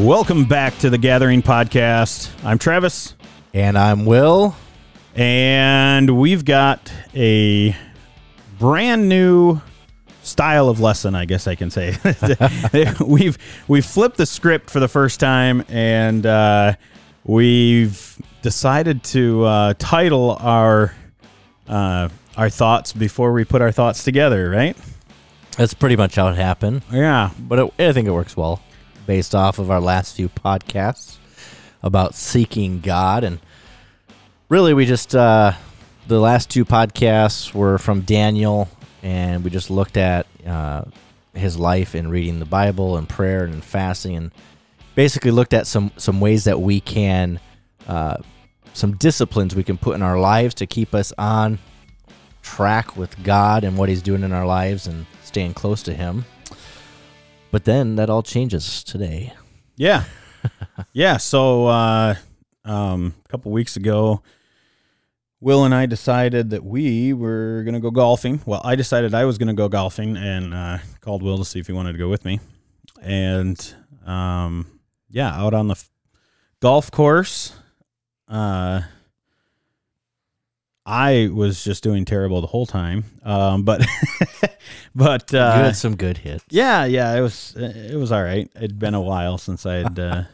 Welcome back to the Gathering Podcast. I'm Travis, And I'm Will. and we've got a brand new style of lesson, I guess I can say. we've we've flipped the script for the first time, and uh, we've decided to uh, title our uh, our thoughts before we put our thoughts together. Right? That's pretty much how it happened, Yeah. but it, I think it works well based off of our last few podcasts about seeking God. And really, we just, uh, the last two podcasts were from Daniel, and we just looked at uh, his life in reading the Bible and prayer and fasting, and basically looked at some, some ways that we can, uh, some disciplines we can put in our lives to keep us on track with God and what He's doing in our lives and staying close to Him. But then that all changes today. Yeah. yeah. So uh, um, a couple weeks ago, Will and I decided that we were going to go golfing. Well, I decided I was going to go golfing and uh, called Will to see if he wanted to go with me. And um, yeah, out on the f- golf course, uh, I was just doing terrible the whole time. Um, but, but, you uh, had some good hits. yeah, yeah, it was it was all right. It'd been a while since I'd uh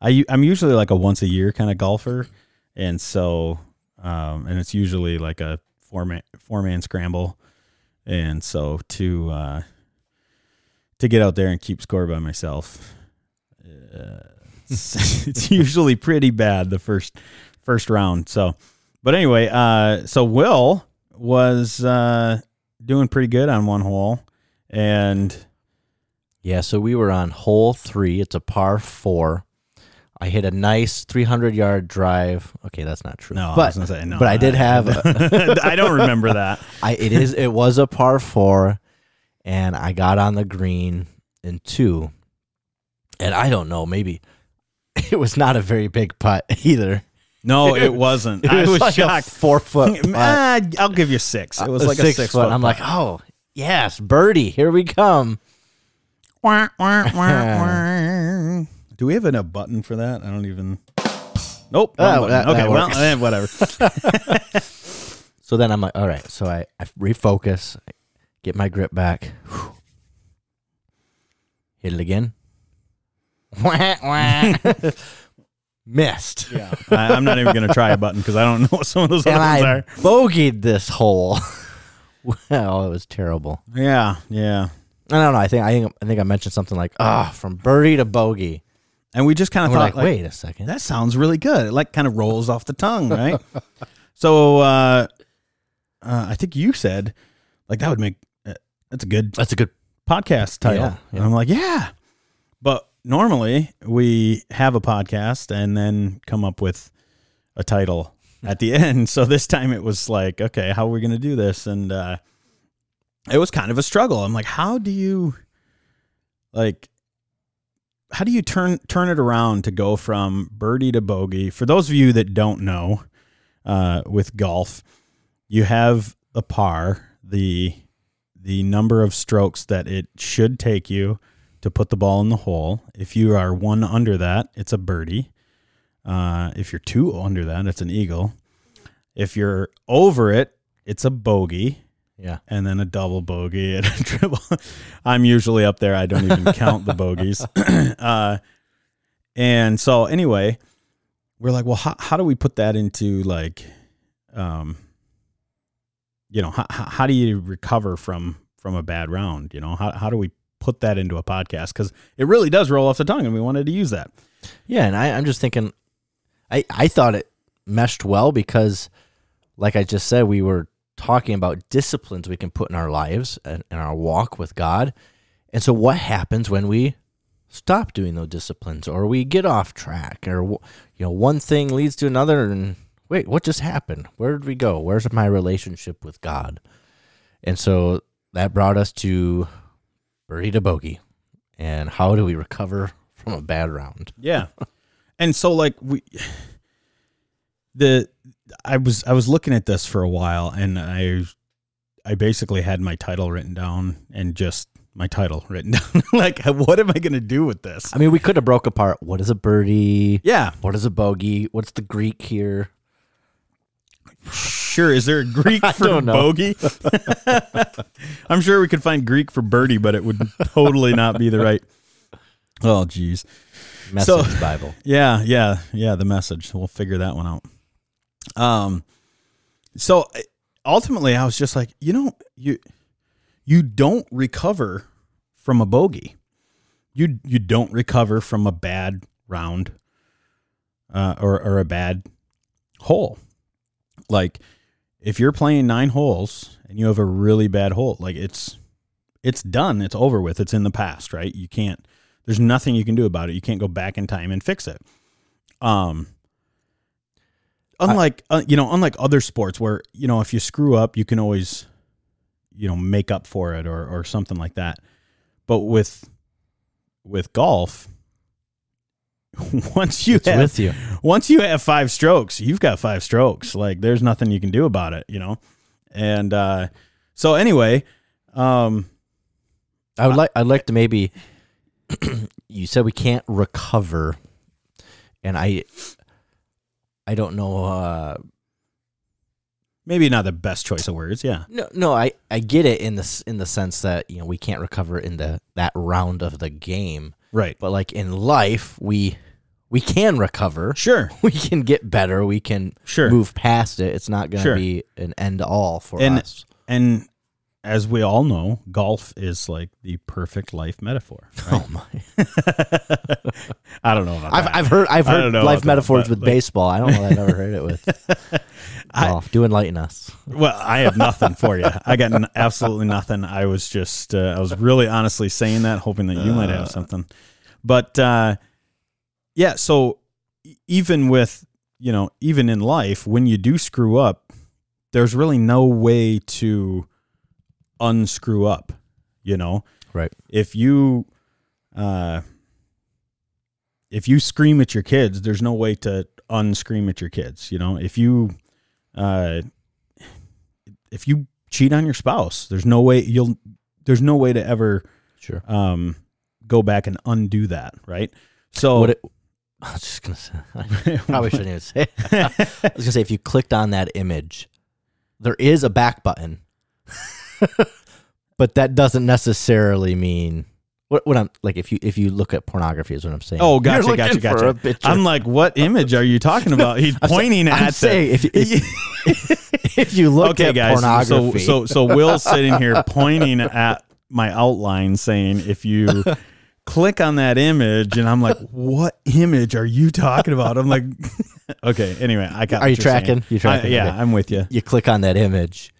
I I'm usually like a once a year kind of golfer and so um and it's usually like a four man four man scramble and so to uh to get out there and keep score by myself uh, it's, it's usually pretty bad the first first round. So but anyway, uh so Will was uh doing pretty good on one hole and Yeah, so we were on hole three. It's a par four. I hit a nice 300 yard drive. Okay, that's not true. No, I but gonna say, no, but I did have. A, I don't remember that. I it is it was a par four, and I got on the green in two, and I don't know maybe it was not a very big putt either. No, it wasn't. It I was, was like shocked. a four foot putt. Ah, I'll give you six. It was A like a six, foot. I'm like, oh yes, birdie, here we come. Do we have a button for that? I don't even. Nope. wrong Oh, that- okay, that well, eh, whatever. So then I'm like, all right. So I, I refocus, get my grip back, Whew. hit it again. Missed. yeah, I, I'm not even gonna try a button because I don't know what some of those And other I ones bogeyed this hole. well, it was terrible. Yeah, yeah. I don't know. I think I think I think I mentioned something like, ah, from birdie to bogey. And we just kind of And thought, like, like, wait a second. that sounds really good. It like kind of rolls off the tongue, right? so uh, uh, I think you said like that would make uh, that's a good That's a good. podcast title. Yeah, yeah. And I'm like, yeah. But normally we have a podcast and then come up with a title at the end. So this time it was like, okay, how are we going to do this? And uh, it was kind of a struggle. I'm like, how do you like how do you turn turn it around to go from birdie to bogey? For those of you that don't know, uh, with golf, you have a par, the the number of strokes that it should take you to put the ball in the hole. If you are one under that, it's a birdie. Uh, if you're two under that, it's an eagle. If you're over it, it's a bogey Yeah. and then a double bogey and a triple. I'm usually up there. I don't even count the bogeys. uh, and so anyway, we're like, well, how, how do we put that into like, um, you know, how, how do you recover from from a bad round? You know, how how do we put that into a podcast? Because it really does roll off the tongue, and we wanted to use that. Yeah, and I, I'm just thinking, I I thought it meshed well because, like I just said, we were talking about disciplines we can put in our lives and in our walk with God, and so what happens when we stop doing those disciplines or we get off track or you know one thing leads to another and wait what just happened where did we go where's my relationship with god and so that brought us to birdie to bogey and how do we recover from a bad round Yeah. and so like we the I was I was looking at this for a while and I I basically had my title written down and just my title written down. like, what am I going to do with this? I mean, we could have broke apart. What is a birdie? Yeah, What is a bogey? What's the Greek here? Sure. Is there a Greek for bogey? I'm sure we could find Greek for birdie, but it would totally not be the right. Oh, geez. Message Bible. Yeah, yeah, yeah. The message. We'll figure that one out. Um, so ultimately, I was just like, you know, you you don't recover from a bogey. You you don't recover from a bad round, uh, or or a bad hole. Like if you're playing nine holes and you have a really bad hole, like it's it's done. It's over with. It's in the past, right? You can't. There's nothing you can do about it. You can't go back in time and fix it. Um. Unlike uh, you know, unlike other sports where you know if you screw up, you can always you know make up for it or or something like that. But with with golf, once you It's have with you. once you have five strokes, you've got five strokes. Like there's nothing you can do about it, you know. And uh, so anyway, um, I would like. I'd like to maybe. you said we can't recover, and I. I don't know. Uh, maybe not the best choice of words. Yeah, no, no. I, I get it in this in the sense that you know we can't recover in the that round of the game, right. but like in life we we can recover. Sure, We can get better. We can sure. move past it. It's not going to Sure. be an end all for And- us. And as we all know, golf is like the perfect life metaphor. Right? Oh my! I don't know about I've, that. I've heard I've heard life about that, metaphors with like- baseball. I don't know. I've ever heard it with I- golf. Do enlighten us. Well, I have nothing for you. I got n- absolutely nothing. I was just, uh, I was really honestly saying that, hoping that you might have something. But uh, yeah, so even with, you know, even in life, when you do screw up, there's really no way to unscrew up, you know? Right. If you, uh, if you scream at your kids, there's no way to unscream at your kids. You know, if you, uh, if you cheat on your spouse, there's no way you'll, there's no way to ever, Sure. um, go back and undo that. Right. So, What it, I was just gonna say. I probably shouldn't even say. it. I was gonna say if you clicked on that image, there is a back button, but that doesn't necessarily mean what. What I'm like if you if you look at pornography is what I'm saying. Oh, gotcha, You're gotcha, looking for gotcha. I'm like, what image are you talking about? He's I'm sa- pointing I'm at the- saying if you, if, if you look okay, at guys. So, pornography, so, so Will's sitting here pointing at my outline, saying, "If you click on that image," and I'm like, "What image are you talking about?" I'm like, "Okay." Anyway, I got. Are you tracking? You tracking? I- yeah, Okay. I'm with you. you click on that image,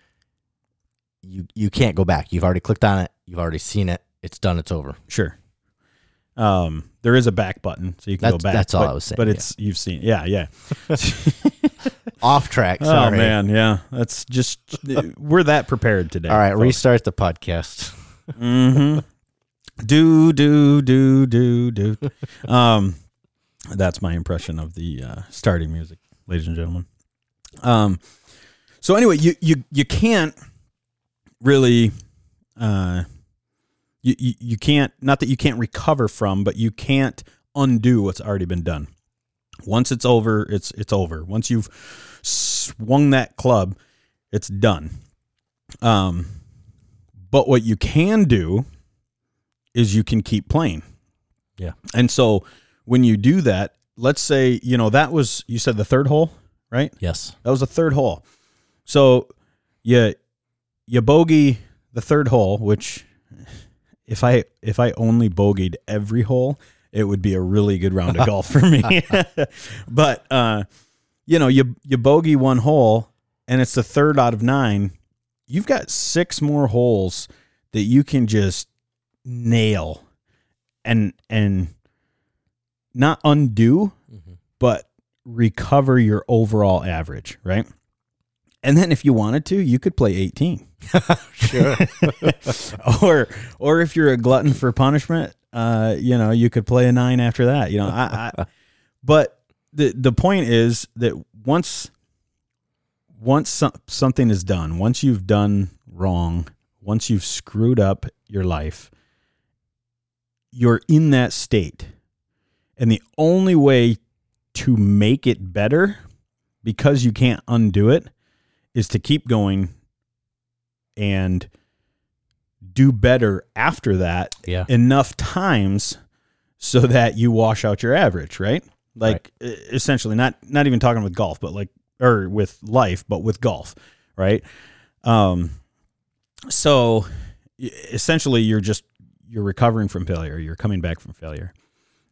you you can't go back. You've already clicked on it. You've already seen it. It's done. It's over. Sure. Um, there is a back button, so you can go back. that's all but- I was saying, But yeah. it's you've seen, yeah, yeah. Off track. Oh man, yeah. That's just we're that prepared today. All right, folks. restart the podcast. Mm-hmm. Do do do do do. Um, that's my impression of the uh, starting music, ladies and gentlemen. Um, so anyway, you you you can't really, uh, you, you you can't not that you can't recover from, but you can't undo what's already been done. Once it's over, it's it's over. Once you've swung that club, it's done. Um, but what you can do is you can keep playing. Yeah. And so when you do that, let's say, you know, that was you said the third hole, right? Yes. That was the third hole. So you you bogey the third hole, which if I if I only bogeyed every hole, it would be a really good round of golf for me. but uh, you know, you you bogey one hole and it's the third out of nine. You've got six more holes that you can just nail and and not undo, but recover your overall average, right? And then if you wanted to, you could play 18. Sure. or or if you're a glutton for punishment, uh, you know, you could play a 9 after that, you know. I, I but the the point is that once once some, something is done, once you've done wrong, once you've screwed up your life, you're in that state. And the only way to make it better because you can't undo it is to keep going and do better after that Yeah. enough times so that you wash out your average, right? Like e- essentially not not even talking with golf, but like or with life, but with golf, right? Um so essentially you're just you're recovering from failure, you're coming back from failure.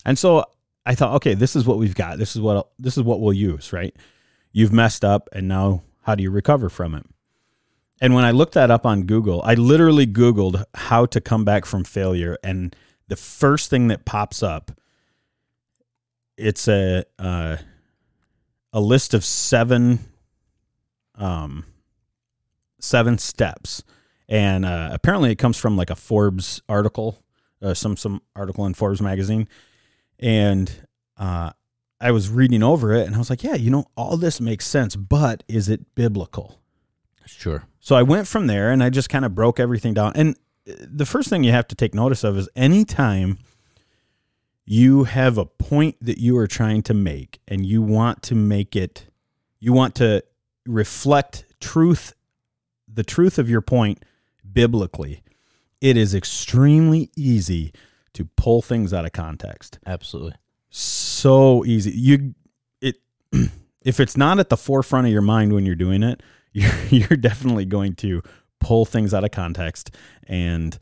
And so I thought, okay, this is what we've got. This is what this is what we'll use, right? You've messed up and now how do you recover from it? And when I looked that up on Google, I literally Googled how to come back from failure. And the first thing that pops up, it's a uh, a list of seven um, seven steps. And uh, apparently it comes from like a Forbes article, uh, some some article in Forbes magazine. And uh, I was reading over it and I was like, yeah, you know, all this makes sense, but is it biblical? Sure. So I went from there and I just kind of broke everything down. And uh, the first thing you have to take notice of is anytime you have a point that you are trying to make and you want to make it, you want to reflect truth, the truth of your point biblically, it is extremely easy to pull things out of context Absolutely. so easy. You it if it's not at the forefront of your mind when you're doing it, you're you're definitely going to pull things out of context and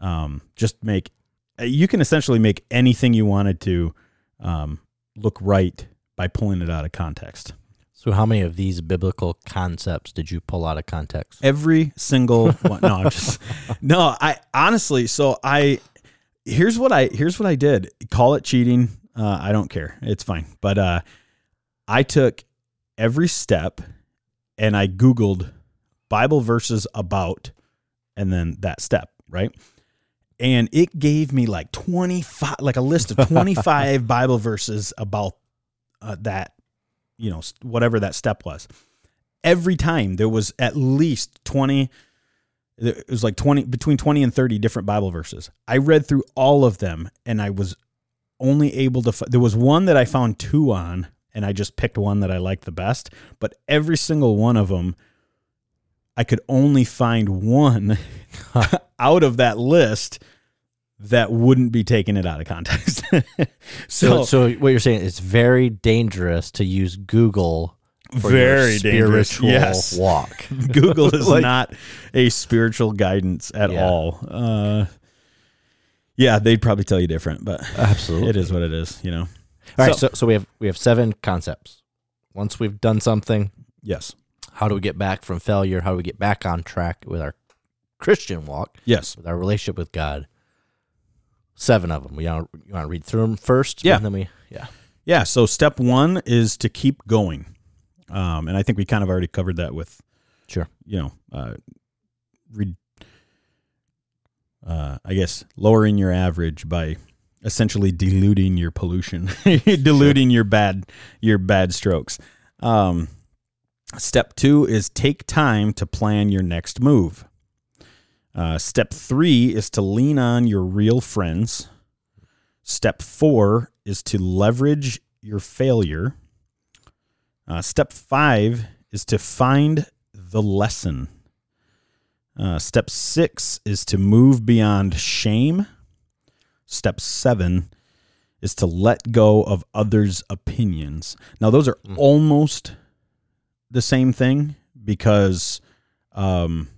um, just make. You can essentially make anything you wanted to um, look right by pulling it out of context. So, how many of these biblical concepts did you pull out of context? Every single one. No, I'm just no. I honestly. So I here's what I here's what I did. Call it cheating. Uh, I don't care. It's fine. But uh, I took every step and I Googled Bible verses about and then that step, right? And it gave me like 25, like a list of 25 Bible verses about uh, that, you know, whatever that step was. Every time there was at least 20, it was like 20, between 20 and 30 different Bible verses. I read through all of them and I was only able to, there was one that I found two on and I just picked one that I liked the best. But every single one of them, I could only find one out of that list that wouldn't be taking it out of context. So, so, so what you're saying it's very dangerous to use Google for Very your dangerous, spiritual yes. walk. Google is Like- not a spiritual guidance at Yeah. all. Uh, yeah, they'd probably tell you different, but Absolutely. it is what it is, you know. All right, So- so, so we have we have seven concepts. Once we've done something, Yes. how do we get back from failure? How do we get back on track with our Christian walk, Yes. with our relationship with God? Seven of them. We want you want to read through them first, Yeah. And then we yeah. Yeah. So step one is to keep going. Um, and I think we kind of already covered that with, Sure. you know, uh, re- uh, I guess lowering your average by essentially diluting your pollution, diluting your bad, your bad strokes. Um, step two is take time to plan your next move. Uh, step three is to lean on your real friends. Step four is to leverage your failure. Uh, step five is to find the lesson. Uh, step six is to move beyond shame. Step seven is to let go of others' opinions. Now, those are Mm. almost the same thing because um,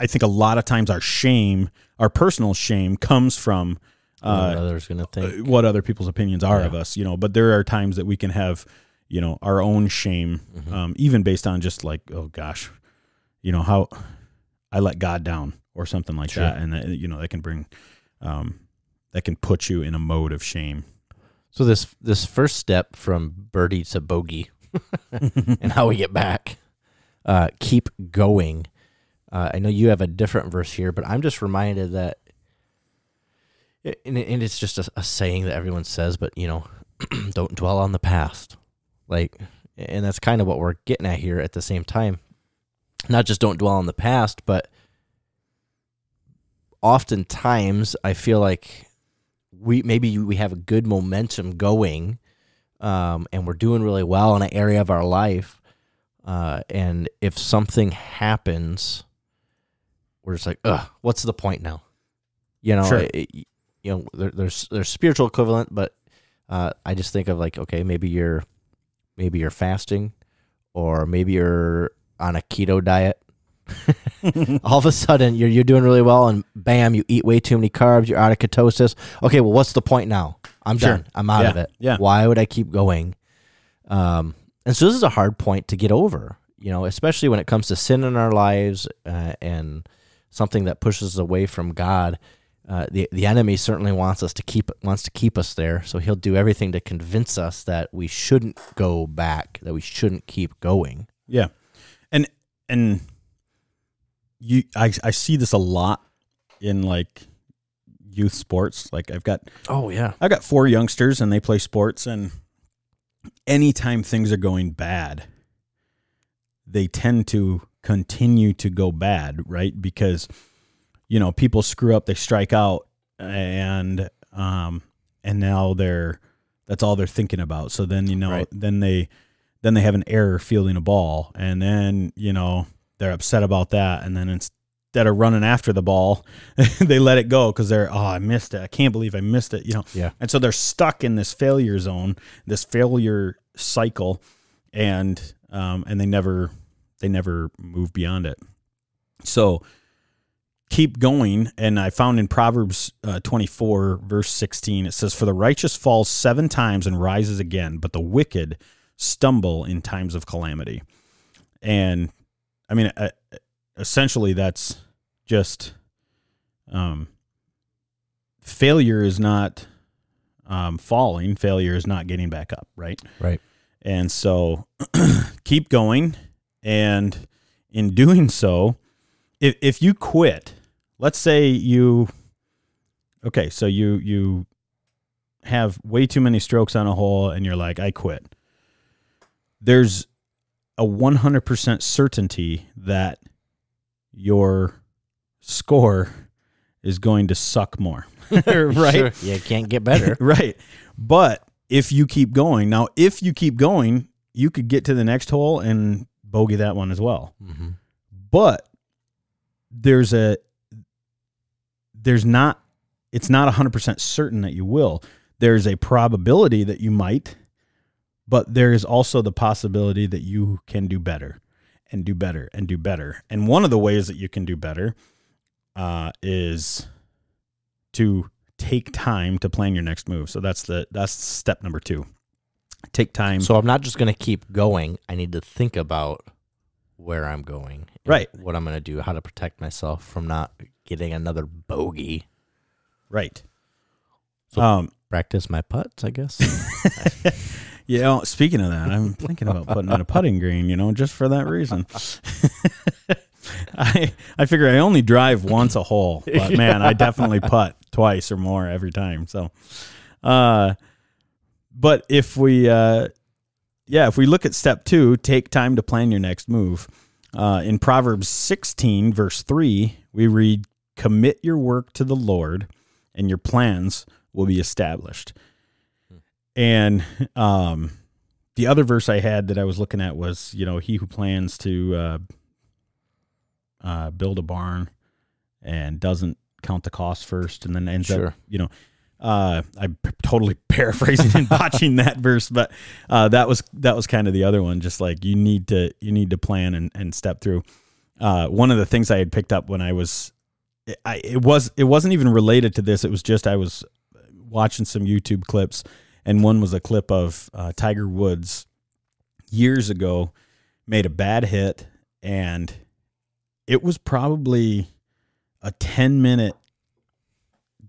I think a lot of times our shame, our personal shame, comes from what uh, others gonna uh, think. what other people's opinions are of us, you know. But there are times that we can have, you know, our own shame, Mhm. um, even based on just like, oh gosh, you know how I let God down or something like Sure. that, and that, you know that can bring, um, that can put you in a mode of shame. So this this first step from birdie to bogey, and how we get back, uh, keep going. Uh, I know you have a different verse here, but I'm just reminded that, and, and it's just a, a saying that everyone says, but you know, don't dwell on the past, like, and that's kind of what we're getting at here. At the same time, not just don't dwell on the past, but oftentimes I feel like we maybe we have a good momentum going, um, and we're doing really well in an area of our life, uh, and if something happens, we're just like, ugh, what's the point now? You know, Sure. it- you know, there, there's there's spiritual equivalent, but uh, I just think of like, okay, maybe you're maybe you're fasting, or maybe you're on a keto diet. All of a sudden, you're you're doing really well, and bam, you eat way too many carbs. You're out of ketosis. Okay, well, what's the point now? I'm Sure. done. I'm out of it. yeah. Why would I keep going? Um, and so this is a hard point to get over. You know, especially when it comes to sin in our lives uh, and something that pushes us away from God. Uh, the the enemy certainly wants us to keep wants to keep us there, so he'll do everything to convince us that we shouldn't go back, that we shouldn't keep going. Yeah, and and you, I I see this a lot in like youth sports. Like I've got Oh yeah, I've got four youngsters and they play sports, and anytime things are going bad, they tend to continue to go bad, right? Because you know people screw up, they strike out, and um, and now they're that's all they're thinking about. So then you know, Right. then they then they have an error fielding a ball, and then you know they're upset about that, and then instead of running after the ball, they let it go because they're oh I missed it, I can't believe I missed it, you know, yeah, and so they're stuck in this failure zone, this failure cycle, and um, and they never they never move beyond it. So keep going. And I found in Proverbs uh, 24 verse 16 it says, "For the righteous falls seven times and rises again, but the wicked stumble in times of calamity." And I mean, uh, essentially, that's just um, failure is not um, falling. Failure is not getting back up, right? right. And so keep going. And in doing so, if, if you quit, let's say you, okay, so you, you have way too many strokes on a hole and you're like, I quit. There's a 100% certainty that your score is going to suck more. right? Sure. Yeah, it can't get better. right. But if you keep going, now if you keep going, you could get to the next hole and bogey that one as well. mm-hmm. But there's a there's not it's not 100% certain that you will. There's a probability that you might, but there is also the possibility that you can do better and do better and do better. And one of the ways that you can do better uh, is to take time to plan your next move. So that's the that's step number 2. Take time. So I'm not just going to keep going. I need to think about where I'm going, Right. What I'm going to do, how to protect myself from not getting another bogey. right. So- um Practice my putts, I guess. Yeah, well, speaking of that, I'm thinking about putting in a putting green, you know, just for that reason. I I figure I only drive once a hole, but man, I definitely putt twice or more every time. So uh but if we uh yeah, if we look at step 2, take time to plan your next move. Uh in Proverbs 16 verse 3, we read commit your work to the Lord and your plans will be established. And um, the other verse I had that I was looking at was, you know, he who plans to uh, uh, build a barn and doesn't count the cost first and then ends up, you know, uh, I'm totally paraphrasing and botching that verse, but uh, that was that was kind of the other one. Just like you need to you need to plan and, and step through. Uh, one of the things I had picked up when I was, I, it was it wasn't even related to this. It was just I was watching some YouTube clips, and one was a clip of uh, Tiger Woods years ago made a bad hit, and it was probably a ten minute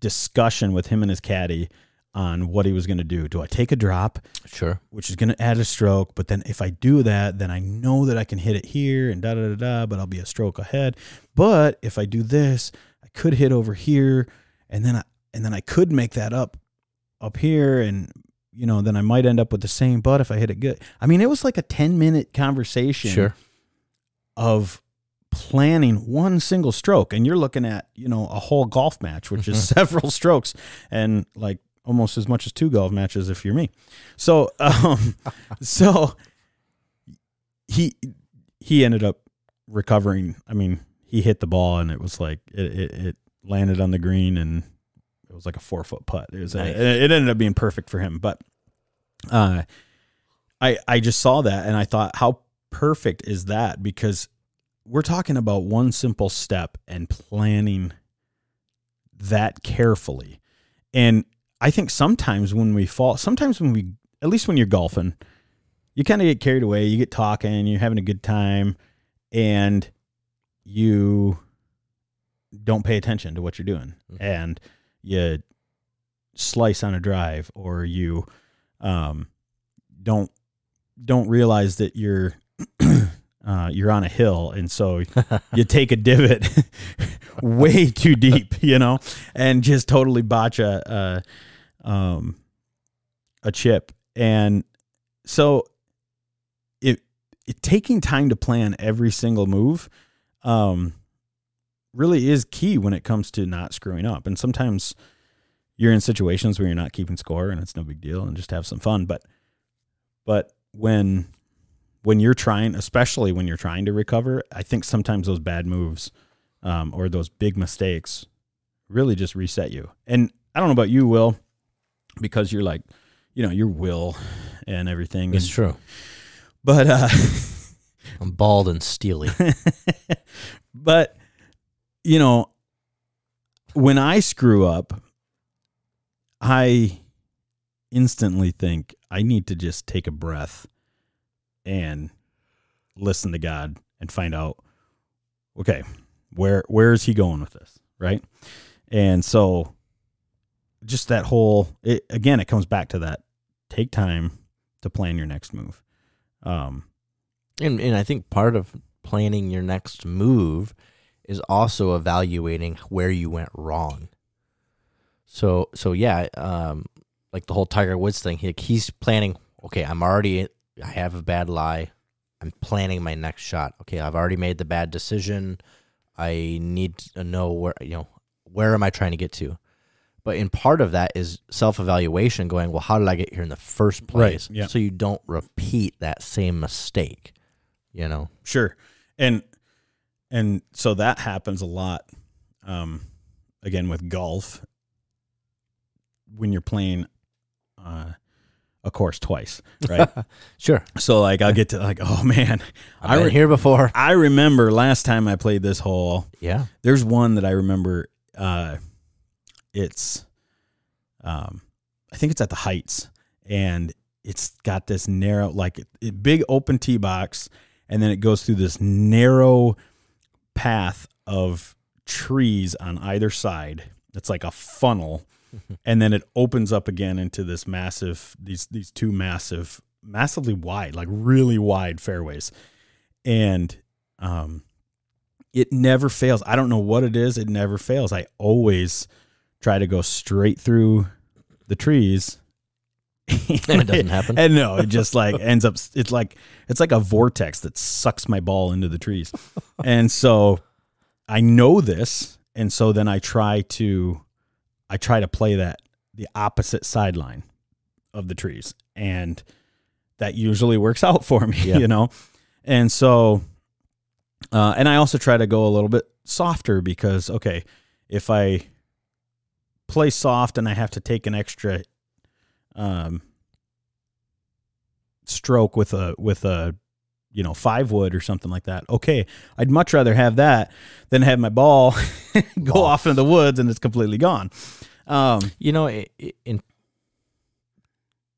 discussion with him and his caddy on what he was going to do. Do I take a drop, sure. which is going to add a stroke, but then if I do that, then I know that I can hit it here and da da da da, but I'll be a stroke ahead. But if I do this, I could hit over here, and then I and then I could make that up up here, and you know, then I might end up with the same. But if I hit it good, I mean, it was like a ten minute conversation Sure. of planning one single stroke and you're looking at you know a whole golf match which is several strokes and like almost as much as two golf matches if you're me. So um so he he ended up recovering. I mean he hit the ball and it was like it, it, it landed on the green and it was like a four foot putt. It was Nice. a, it ended up being perfect for him but uh i i just saw that and i thought how perfect is that? Because we're talking about one simple step and planning that carefully. And I think sometimes when we fall, sometimes when we, at least when you're golfing, you kind of get carried away, you get talking, you're having a good time, and you don't pay attention to what you're doing. Mhm. And you slice on a drive or you um, don't don't realize that you're uh, you're on a hill, and so you take a divot way too deep, you know, and just totally botch a, a um a chip. And so it, it taking time to plan every single move um really is key when it comes to not screwing up. And sometimes you're in situations where you're not keeping score and it's no big deal and just have some fun, but but when when you're trying, especially when you're trying to recover, I think sometimes those bad moves um, or those big mistakes really just reset you. And I don't know about you, Will, because you're like, you know, your will and everything. It's and- true. but uh, I'm bald and steely. but you know, when I screw up, I instantly think I need to just take a breath and listen to God and find out okay, where where is he going with this, right? And so just that whole it, again it comes back to that take time to plan your next move. Um And and I think part of planning your next move is also evaluating where you went wrong. So so yeah, um, like the whole Tiger Woods thing. He, he's planning. Okay, I'm already. I have a bad lie. I'm planning my next shot. Okay, I've already made the bad decision. I need to know where you know where am I trying to get to. But in part of that is self evaluation. Going well, how did I get here in the first place? yeah. So you don't repeat that same mistake. You know. Sure. And and so that happens a lot um again with golf when you're playing uh a course twice, right? Sure. so like I'll get to like, oh man, I've I been re- here before. I remember last time I played this hole. Yeah. There's one that I remember uh it's um I think it's at the Heights and it's got this narrow like big open tee box and then it goes through this narrow path of trees on either side. It's like a funnel and then it opens up again into this massive these these two massive massively wide like really wide fairways. And um it never fails. I don't know what it is. It never fails. I always try to go straight through the trees. And it doesn't happen. and no it just like ends up it's like it's like a vortex that sucks my ball into the trees. And so i know this. And so then i try to i try to play that the opposite sideline of the trees and that usually works out for me Yeah. you know and so uh, and i also try to go a little bit softer because okay if i play soft and i have to take an extra um stroke with a with a you know five wood or something like that okay i'd much rather have that than have my ball go Wow. off into the woods and it's completely gone um You know, i- i- in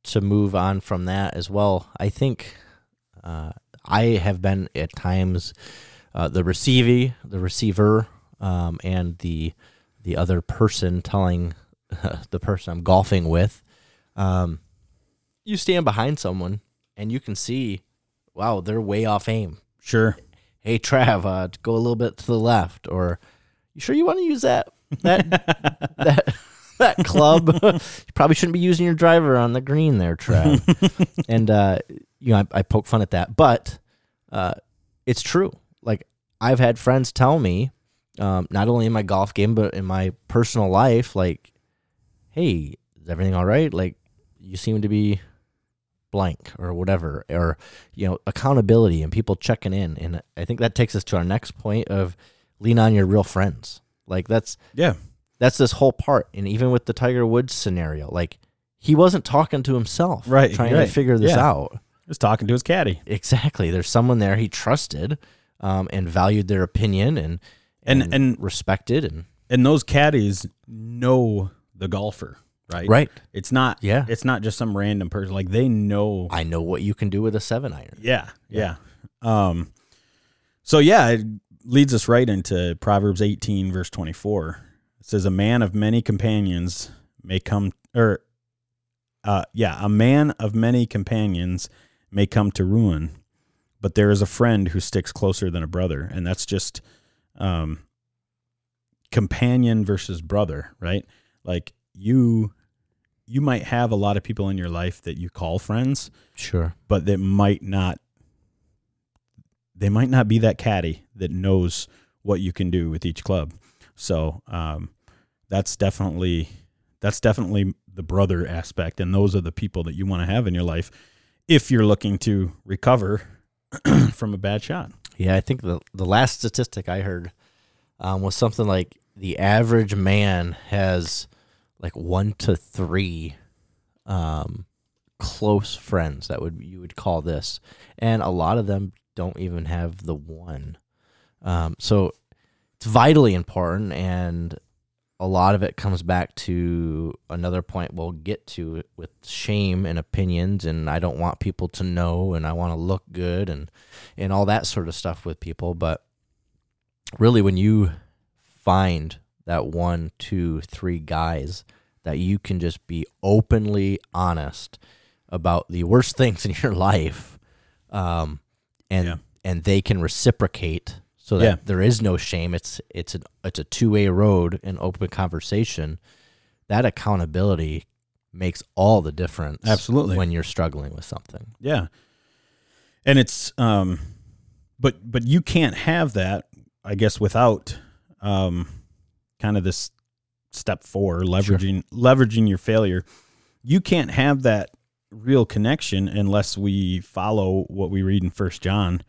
to move on from that as well, I think uh, I have been at times uh, the receiver, the receiver, um, and the the other person telling the person I'm golfing with. Um, you stand behind someone and you can see, wow, they're way off aim. sure Hey, Trav, uh, go a little bit to the left, or you sure you want to use that that that that club. you probably shouldn't be using your driver on the green there, Trav. and uh, you know, I, I poke fun at that, but uh, it's true. Like I've had friends tell me, um, not only in my golf game but in my personal life, like, "Hey, is everything all right? Like, you seem to be blank or whatever, or you know, accountability and people checking in." And I think that takes us to our next point of lean on your real friends. Like that's Yeah. that's this whole part. And even with the Tiger Woods scenario, like he wasn't talking to himself, Right, Trying right. to figure this Yeah. out. was talking to his caddy. Exactly. There's someone there he trusted um, and valued their opinion and And- and- respected and And those caddies know the golfer, right? right. It's not Yeah. it's not just some random person. Like they know I know what you can do with a seven iron. Yeah, yeah. Um, so yeah, it leads us right into Proverbs 18, verse 24. It says, "A man of many companions may come, or uh, yeah, a man of many companions may come to ruin, but there is a friend who sticks closer than a brother." And that's just um, companion versus brother, right? Like you, you might have a lot of people in your life that you call friends Sure. but that might not they might not be that caddy that knows what you can do with each club. So um, that's definitely that's definitely the brother aspect, and those are the people that you want to have in your life if you're looking to recover from a bad shot. Yeah, I think the the last statistic I heard um, was something like the average man has like one to three um, close friends that would you would call this, and a lot of them don't even have the one. Um, so it's vitally important, and a lot of it comes back to another point we'll get to with shame and opinions, and I don't want people to know, and I want to look good, and and all that sort of stuff with people. But really, when you find that one, two, three guys that you can just be openly honest about the worst things in your life, um, and Yeah. and they can reciprocate so that Yeah. there is no shame. It's it's an it's a two way road, an open conversation. That accountability makes all the difference. Absolutely. when you're struggling with something. Yeah. And it's um but but you can't have that I guess without um kind of this step 4 leveraging leveraging your failure. You can't have that real connection unless we follow what we read in First John.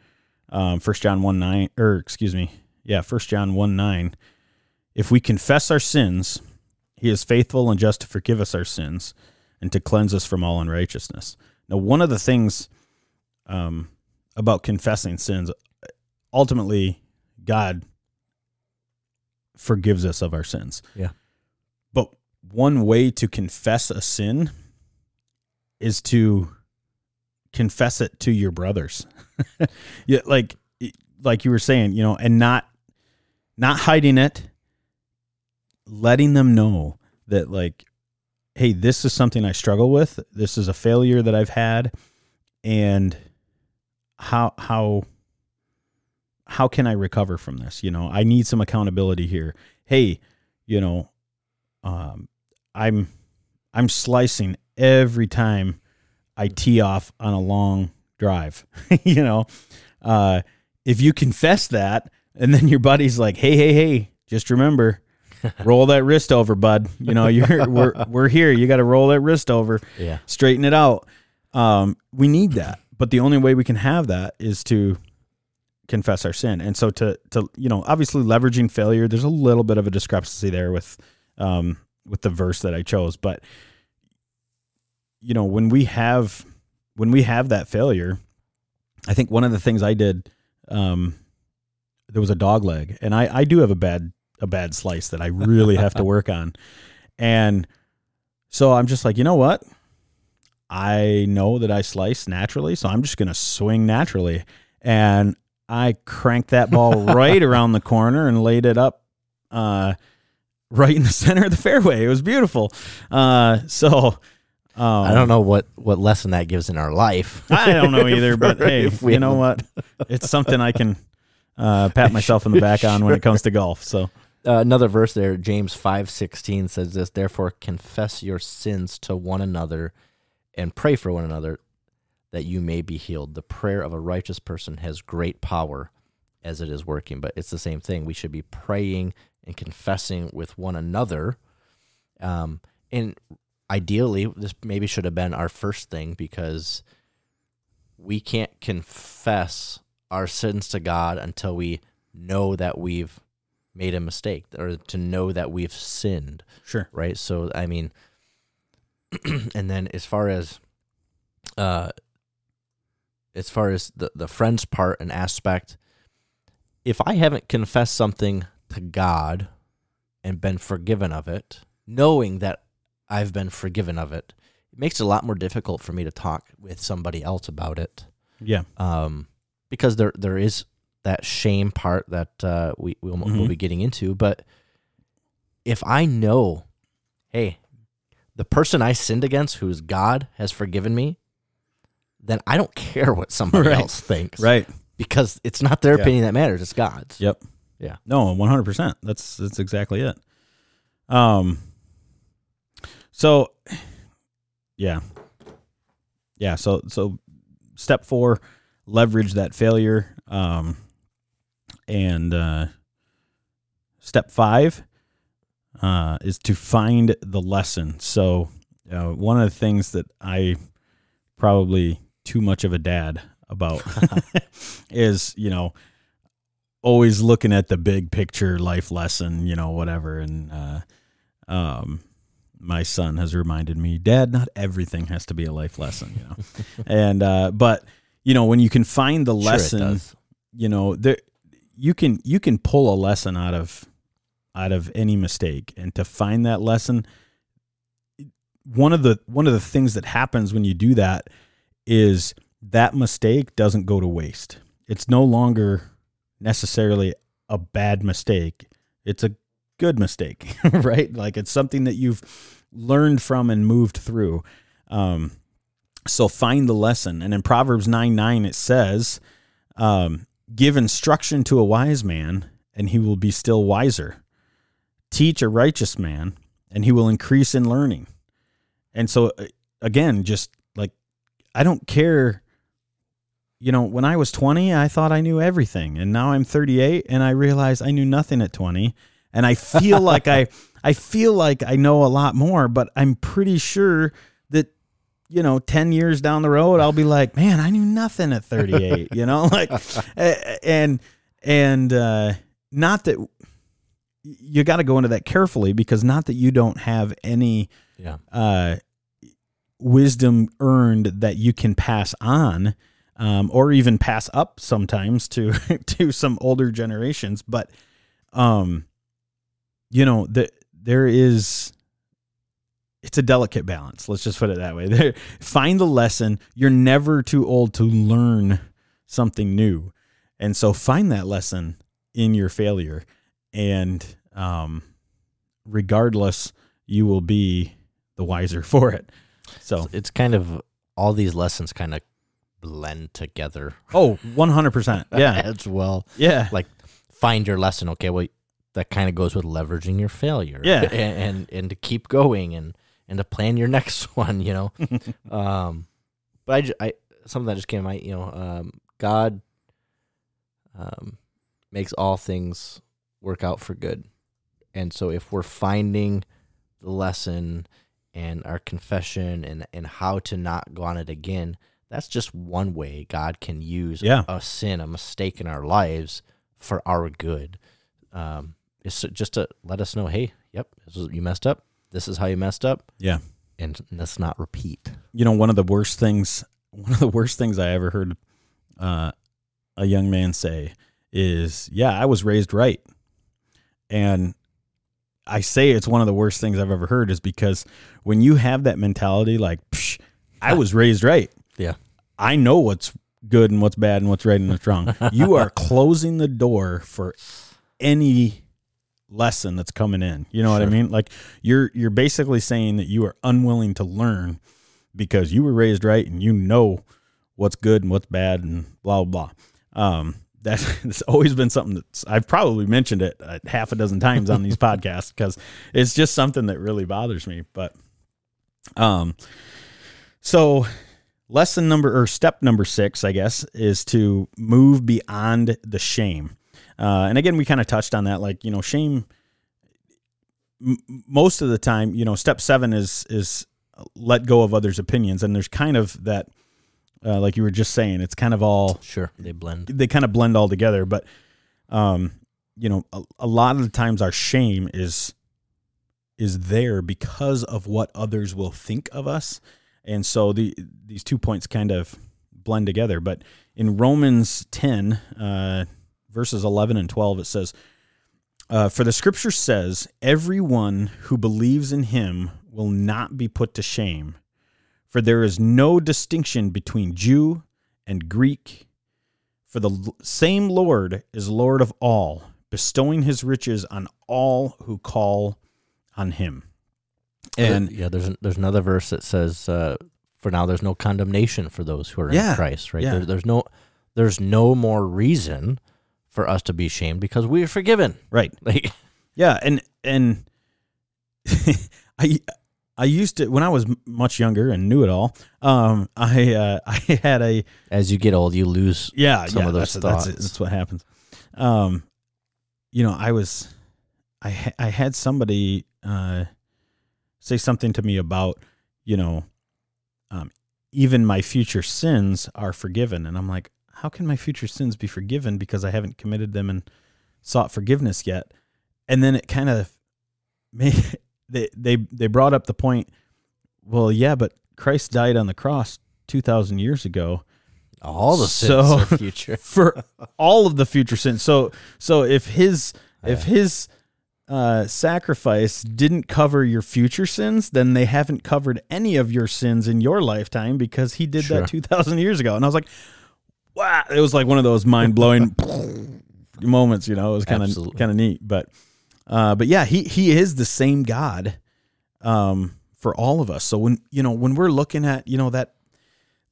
Um First John 1 9 or excuse me. Yeah, First John 1 9. If we confess our sins, he is faithful and just to forgive us our sins and to cleanse us from all unrighteousness. Now, one of the things um, about confessing sins, ultimately, God forgives us of our sins. Yeah. One way to confess a sin is to confess it to your brothers. yeah, like like you were saying, you know, and not not hiding it, letting them know that like hey, this is something I struggle with. This is a failure that I've had and how how how can I recover from this? You know, I need some accountability here. Hey, you know, um I'm I'm slicing every time I tee off on a long drive. you know, uh if you confess that and then your buddy's like, "Hey, hey, hey, just remember roll that wrist over, bud. You know, you're we're we're here. You got to roll that wrist over, Yeah. straighten it out. Um, we need that, but the only way we can have that is to confess our sin. And so to to you know, obviously leveraging failure. There's a little bit of a discrepancy there with um with the verse that I chose, but you know, when we have when we have that failure, I think one of the things I did, um, there was a dog leg, and I I do have a bad a bad slice that I really have to work on. And so I'm just like, you know what? I know that I slice naturally, so I'm just going to swing naturally. And I cranked that ball right around the corner and laid it up uh, right in the center of the fairway. It was beautiful. Uh, so um, I don't know what, what lesson that gives in our life. I don't know either, but hey, If we you know what? It's something I can uh, pat myself on the back on when it comes to golf. So Uh, another verse there, James five sixteen says this. Therefore, confess your sins to one another, and pray for one another, that you may be healed. The prayer of a righteous person has great power, as it is working. But it's the same thing. We should be praying and confessing with one another. Um, and ideally, this maybe should have been our first thing because we can't confess our sins to God until we know that we've made a mistake or to know that we've sinned, Sure. right? So, I mean, and then as far as uh as far as the the friends part and aspect if i haven't confessed something to god and been forgiven of it knowing that i've been forgiven of it it makes it a lot more difficult for me to talk with somebody else about it Yeah. um because there there is that shame part that uh we we'll, we'll Mhm. be getting into but if i know hey the person I sinned against, who's God, has forgiven me, then I don't care what somebody Right. else thinks. Right. Because it's not their Yeah. opinion that matters, it's God's. Yep. Yeah. No, one hundred percent. That's that's exactly it. Um. So, yeah, yeah. So so, step four, leverage that failure. Um, and uh, step five, uh, is to find the lesson. So, uh, one of the things that I probably too much of a dad about is you know always looking at the big picture life lesson, you know, whatever. And uh, um, my son has reminded me, Dad, not everything has to be a life lesson, you know. and uh, but you know, when you can find the lesson, you know, there you can you can pull a lesson out of out of any mistake, and to find that lesson. One of the one of the things that happens when you do that is that mistake doesn't go to waste. It's no longer necessarily a bad mistake. It's a good mistake, right? Like it's something that you've learned from and moved through. Um, so find the lesson. And in Proverbs 9 9, it says, um, Give instruction to a wise man, and he will be still wiser. Teach a righteous man, and he will increase in learning. And so, uh, again, just like, I don't care you know, when I was 20, I thought I knew everything. And now I'm 38 and I realize I knew nothing at 20. And I feel like I I feel like I know a lot more, but I'm pretty sure that you know, 10 years down the road I'll be like, "Man, I knew nothing at 38." you know, like and and uh not that you got to go into that carefully because not that you don't have any Yeah. uh, wisdom earned that you can pass on, um, or even pass up sometimes to to some older generations. But, um, you know, the, there is. It's a delicate balance. Let's just put it that way. There, find the lesson. You're never too old to learn something new, and so find that lesson in your failure, and um, regardless, you will be the wiser for it. So, It's kind of all these lessons kind of blend together oh, 100%. Yeah. as well. Yeah. Like find your lesson. Okay, well that kind of goes with leveraging your failure. Yeah. and, and and to keep going and and to plan your next one. You know, um, but I, I something that just came to mind. You know, um, God um, makes all things work out for good, and so if we're finding the lesson and our confession and and how to not go on it again, that's just one way God can use Yeah. a sin, a mistake in our lives for our good. Um, it's just to let us know, hey, yep, this is, you messed up. This is how you messed up, Yeah. and let's not repeat. You know, one of the worst things, one of the worst things I ever heard uh, a young man say is, yeah, I was raised right. And I say it's one of the worst things I've ever heard is because when you have that mentality, like, Psh, I was raised right. Yeah. I know what's good and what's bad and what's right and what's wrong. you are closing the door for any lesson that's coming in. You know what I mean? Like you're you're basically saying that you are unwilling to learn because you were raised right and you know what's good and what's bad and blah blah. blah. Um, that's it's always been something that's I've probably mentioned it uh, half a dozen times on these podcasts because it's just something that really bothers me. But um, so lesson number or step number six, I guess, is to move beyond the shame. Uh, and again, we kind of touched on that. Like you know, shame. M- most of the time, you know, step seven is is let go of others' opinions, and there's kind of that, uh, like you were just saying, it's kind of all Sure, they blend. they kind of blend all together. But, um, you know, a, a lot of the times our shame is is there because of what others will think of us, and so the these two points kind of blend together. But in Romans ten, uh, verses eleven and twelve, it says. Uh, for the scripture says, everyone who believes in him will not be put to shame. For there is no distinction between Jew and Greek, for the same Lord is Lord of all, bestowing his riches on all who call on him. And yeah, there's there's another verse that says, uh, "For now, there's no condemnation for those who are Yeah, in Christ." Right? yeah. There, there's no there's no more reason for us to be shamed because we are forgiven. right, Like, yeah, and and I I used to when I was much younger and knew it all. Um, I uh, I had a as you get old, you lose. yeah, some yeah, of those that's, that's, thoughts. that's what happens. Um, you know, I was, I ha- I had somebody uh, say something to me about, you know, um, even my future sins are forgiven, and I'm like, how can my future sins be forgiven because I haven't committed them and sought forgiveness yet? And then it kind of made they they they brought up the point. Well, yeah, but Christ died on the cross two thousand years ago All the sins So- are future. for all of the future sins. So so if his if his uh, sacrifice didn't cover your future sins, then they haven't covered any of your sins in your lifetime because he did Sure. that two thousand years ago. And I was like, wow, it was like one of those mind blowing moments. You know, it was kind of kind of neat. But uh, but yeah, he he is the same God um, for all of us. So when you know when we're looking at you know that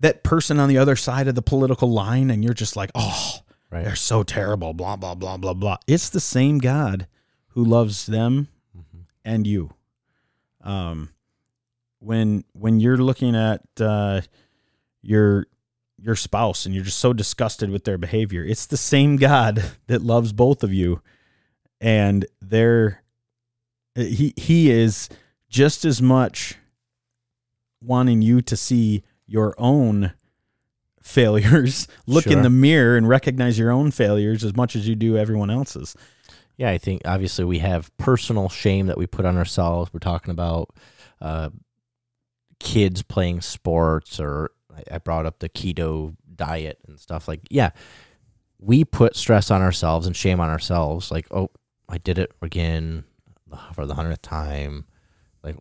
that person on the other side of the political line, and you're just like, oh, Right. they're so terrible, blah blah blah blah blah. It's the same God who loves them Mhm. and you. Um, when when you're looking at uh, your your spouse and you're just so disgusted with their behavior, it's the same God that loves both of you, and they're he he is just as much wanting you to see your own failures look in the mirror and recognize your own failures as much as you do everyone else's Yeah, I think obviously we have personal shame that we put on ourselves. We're talking about uh, kids playing sports, or I, brought up the keto diet and stuff. Like, yeah, we put stress on ourselves and shame on ourselves. Like, oh, I did it again for the hundredth time. Like,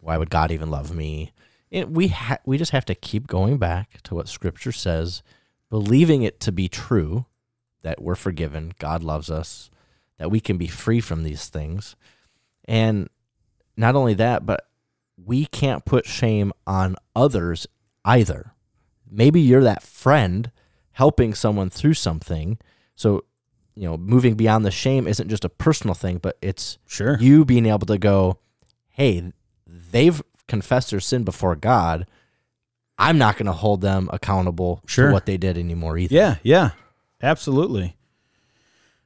why would God even love me? And we ha- we just have to keep going back to what Scripture says, believing it to be true that we're forgiven, God loves us, that we can be free from these things. And not only that, but we can't put shame on others either. Maybe you're that friend helping someone through something. So, you know, moving beyond the shame isn't just a personal thing, but it's sure you being able to go, hey, they've confessed their sin before God. I'm not going to hold them accountable Sure. for what they did anymore either. Yeah, yeah, absolutely.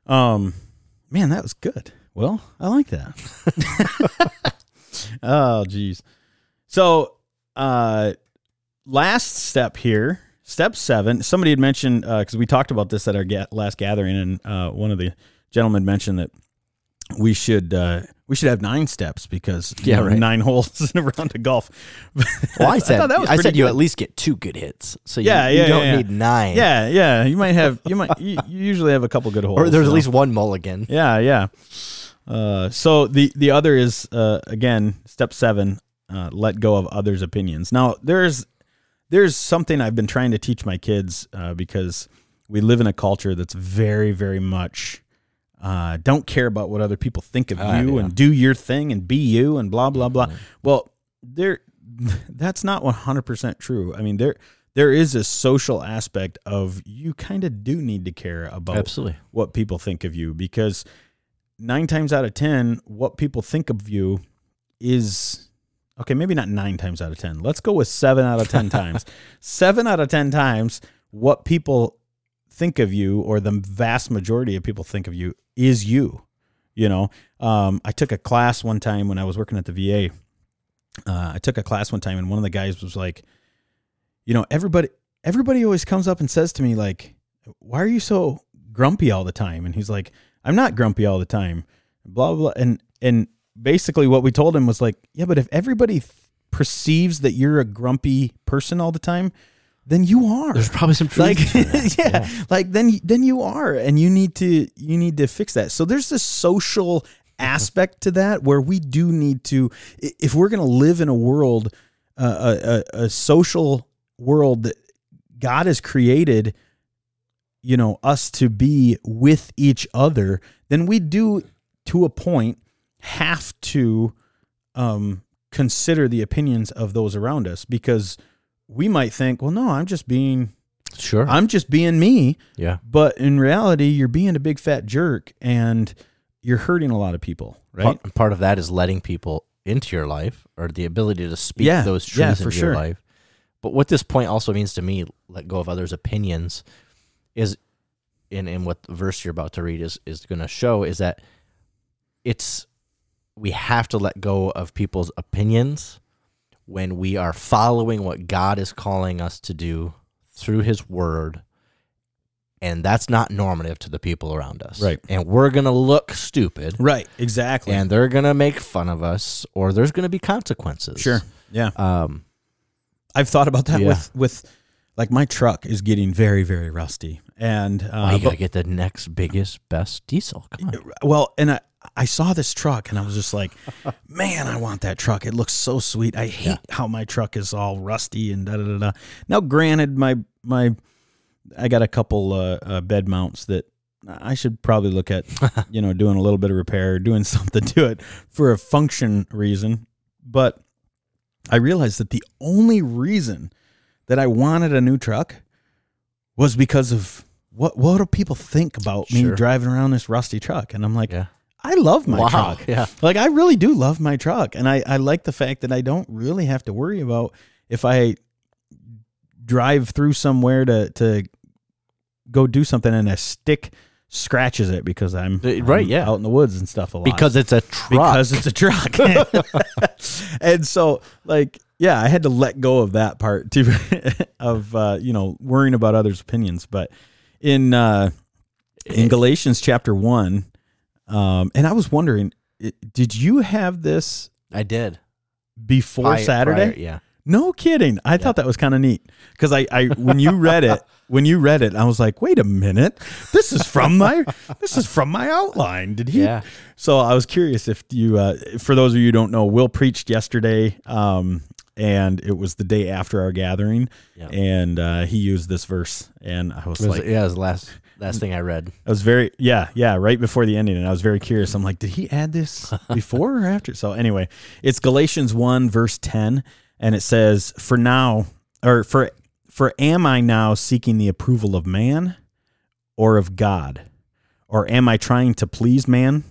Um, man, that was good. Well, I like that. oh, geez. So, uh, last step here, step seven. Somebody had mentioned because we talked about this at our ga- last gathering, and uh, one of the gentlemen mentioned that we should uh, we should have nine steps because you Yeah, know, right. nine holes in a round of golf. Well, I said thought that was I said you at least get two good hits, so you, Yeah, you don't yeah, yeah. need nine. Yeah, yeah. You might have you might you, you usually have a couple good holes. or there's you at least one mulligan. Yeah, yeah. Uh, so the the other is uh, again step seven. Uh, let go of others' opinions. Now there's there's something I've been trying to teach my kids uh, because we live in a culture that's very very much uh, don't care about what other people think of Ah, you yeah. and do your thing and be you and blah blah blah. Well, there that's not 100% true. I mean there there is a social aspect of you kind of do need to care about Absolutely. what people think of you because nine times out of ten, what people think of you is okay, maybe not nine times out of 10. Let's go with seven out of 10 times. Seven out of 10 times, what people think of you, or the vast majority of people think of you, is you. You know, um, I took a class one time when I was working at the VA. Uh, I took a class one time, and one of the guys was like, you know, everybody, everybody always comes up and says to me, like, why are you so grumpy all the time? And he's like, I'm not grumpy all the time. Blah blah. blah. And and basically what we told him was like, yeah, but if everybody th- perceives that you're a grumpy person all the time, then you are. There's probably some truth. like to that. yeah, like then then you are and you need to you need to fix that. So there's this social aspect to that where we do need to if we're going to live in a world uh, a, a a social world that God has created you know us to be with each other then we do to a point have to um consider the opinions of those around us because we might think well no i'm just being Sure. i'm just being me yeah. but in reality you're being a big fat jerk and you're hurting a lot of people right Part, part of that is letting people into your life or the ability to speak Yeah, those yeah, truths for into sure. your life. But what this point also means to me, let go of others' opinions, is in in what the verse you're about to read is is going to show is that it's we have to let go of people's opinions when we are following what God is calling us to do through His Word. And that's not normative to the people around us. Right. And we're going to look stupid right exactly and they're gonna make fun of us, or there's gonna be consequences. sure yeah Um. I've thought about that Yeah. with with like my truck is getting very very rusty and uh, oh, you gotta get the next biggest, best diesel. Come on. well and I, I saw this truck and I was just like man I want that truck. It looks so sweet. I hate how my truck is all rusty and da da da da. Now granted my my I got a couple uh, uh, bed mounts that I should probably look at you know doing a little bit of repair doing something to it for a function reason. But I realized that the only reason that I wanted a new truck was because of what what do people think about me driving around this rusty truck? And I'm like, Yeah. I love my wow. truck. Yeah. Like I really do love my truck. And I, I like the fact that I don't really have to worry about if I drive through somewhere to to go do something and a stick scratches it because I'm, Uh, right, I'm yeah. out in the woods and stuff a lot Because it's a truck. because it's a truck. and so like yeah, I had to let go of that part too of uh, you know, worrying about others' opinions. But in uh in Galatians chapter 1, um and I was wondering did you have this I did before Prior- Saturday? prior, yeah. No kidding. I thought that was kind of neat because I, I, when you read it, when you read it, I was like, wait a minute, this is from my, this is from my outline. Did he? Yeah. So I was curious if you, uh, for those of you who don't know, Will preached yesterday, um, and it was the day after our gathering, Yeah. and uh, he used this verse, and I was was, like, yeah, it was last last thing I read. I was very yeah yeah right before the ending, and I was very curious. I'm like, did he add this before or after? So anyway, it's Galatians one verse ten, and it says, "For now, or for for am I now seeking the approval of man, or of God, or am I trying to please man?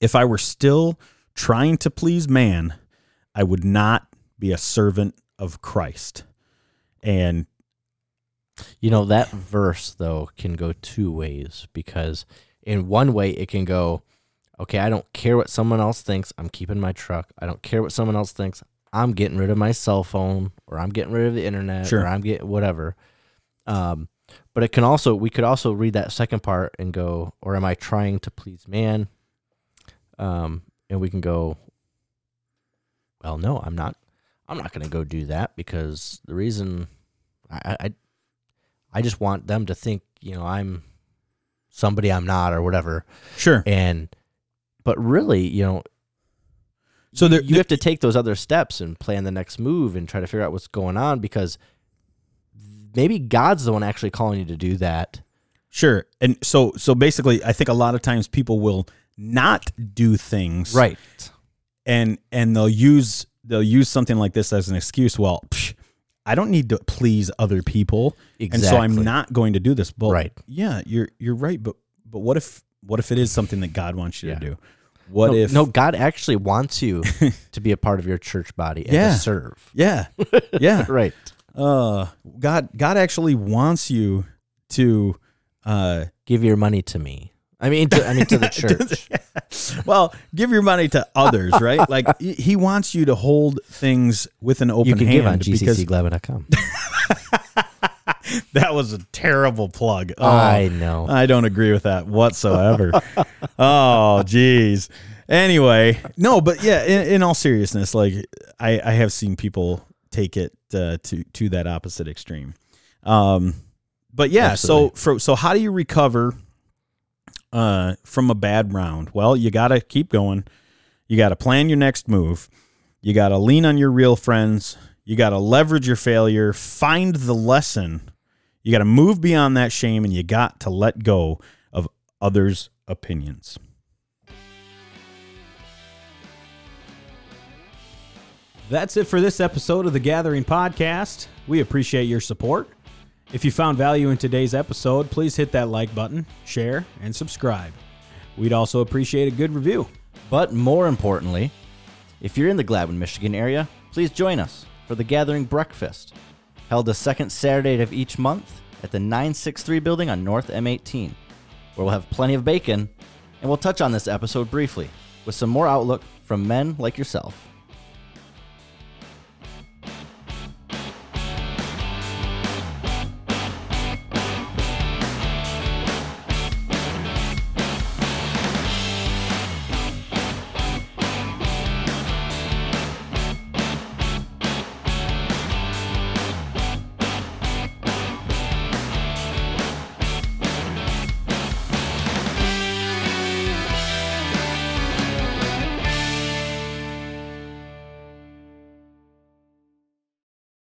If I were still trying to please man, I would not be a servant of Christ." And You know, that verse, though, can go two ways because in one way, it can go, okay, I don't care what someone else thinks. I'm keeping my truck. I don't care what someone else thinks. I'm getting rid of my cell phone or I'm getting rid of the internet Sure. or I'm getting whatever. Um, but it can also, we could also read that second part and go, or am I trying to please man? Um, and we can go, well, no, I'm not. I'm not going to go do that because the reason I, I I just want them to think, you know, I'm somebody I'm not or whatever. sure, And but really, you know, so there, you have to take those other steps and plan the next move and try to figure out what's going on because maybe God's the one actually calling you to do that. Sure. And so so basically I think a lot of times people will not do things Right. and and they'll use they'll use something like this as an excuse. Well, psh, I don't need to please other people. And so I'm not going to do this. But Right. yeah, you're you're right, but but what if what if it is something that God wants you Yeah. to do? What no, if no? God actually wants you to be a part of your church body and Yeah. to serve. Yeah. Yeah. Right. uh God God actually wants you to uh Give your money to me. I mean, to, I mean to the church. well, give your money to others, right? Like he wants you to hold things with an open hand. you can hand give on gccgladwin.com. that was a terrible plug. Oh, I know. I don't agree with that whatsoever. oh, geez. Anyway, no, but yeah, in, in all seriousness, like I, I have seen people take it uh, to to that opposite extreme. Um, but yeah, Absolutely. so for, so how do you recover uh, from a bad round? Well, you got to keep going. You got to plan your next move. You got to lean on your real friends. You got to leverage your failure. Find the lesson. You got to move beyond that shame, and you got to let go of others' opinions. That's it for this episode of the Gathering Podcast. We appreciate your support. If you found value in today's episode, please hit that like button, share, and subscribe. We'd also appreciate a good review. But more importantly, if you're in the Gladwin, Michigan area, please join us for the Gathering Breakfast, held the second Saturday of each month at the 963 building on North M18, where we'll have plenty of bacon and we'll touch on this episode briefly with some more outlook from men like yourself.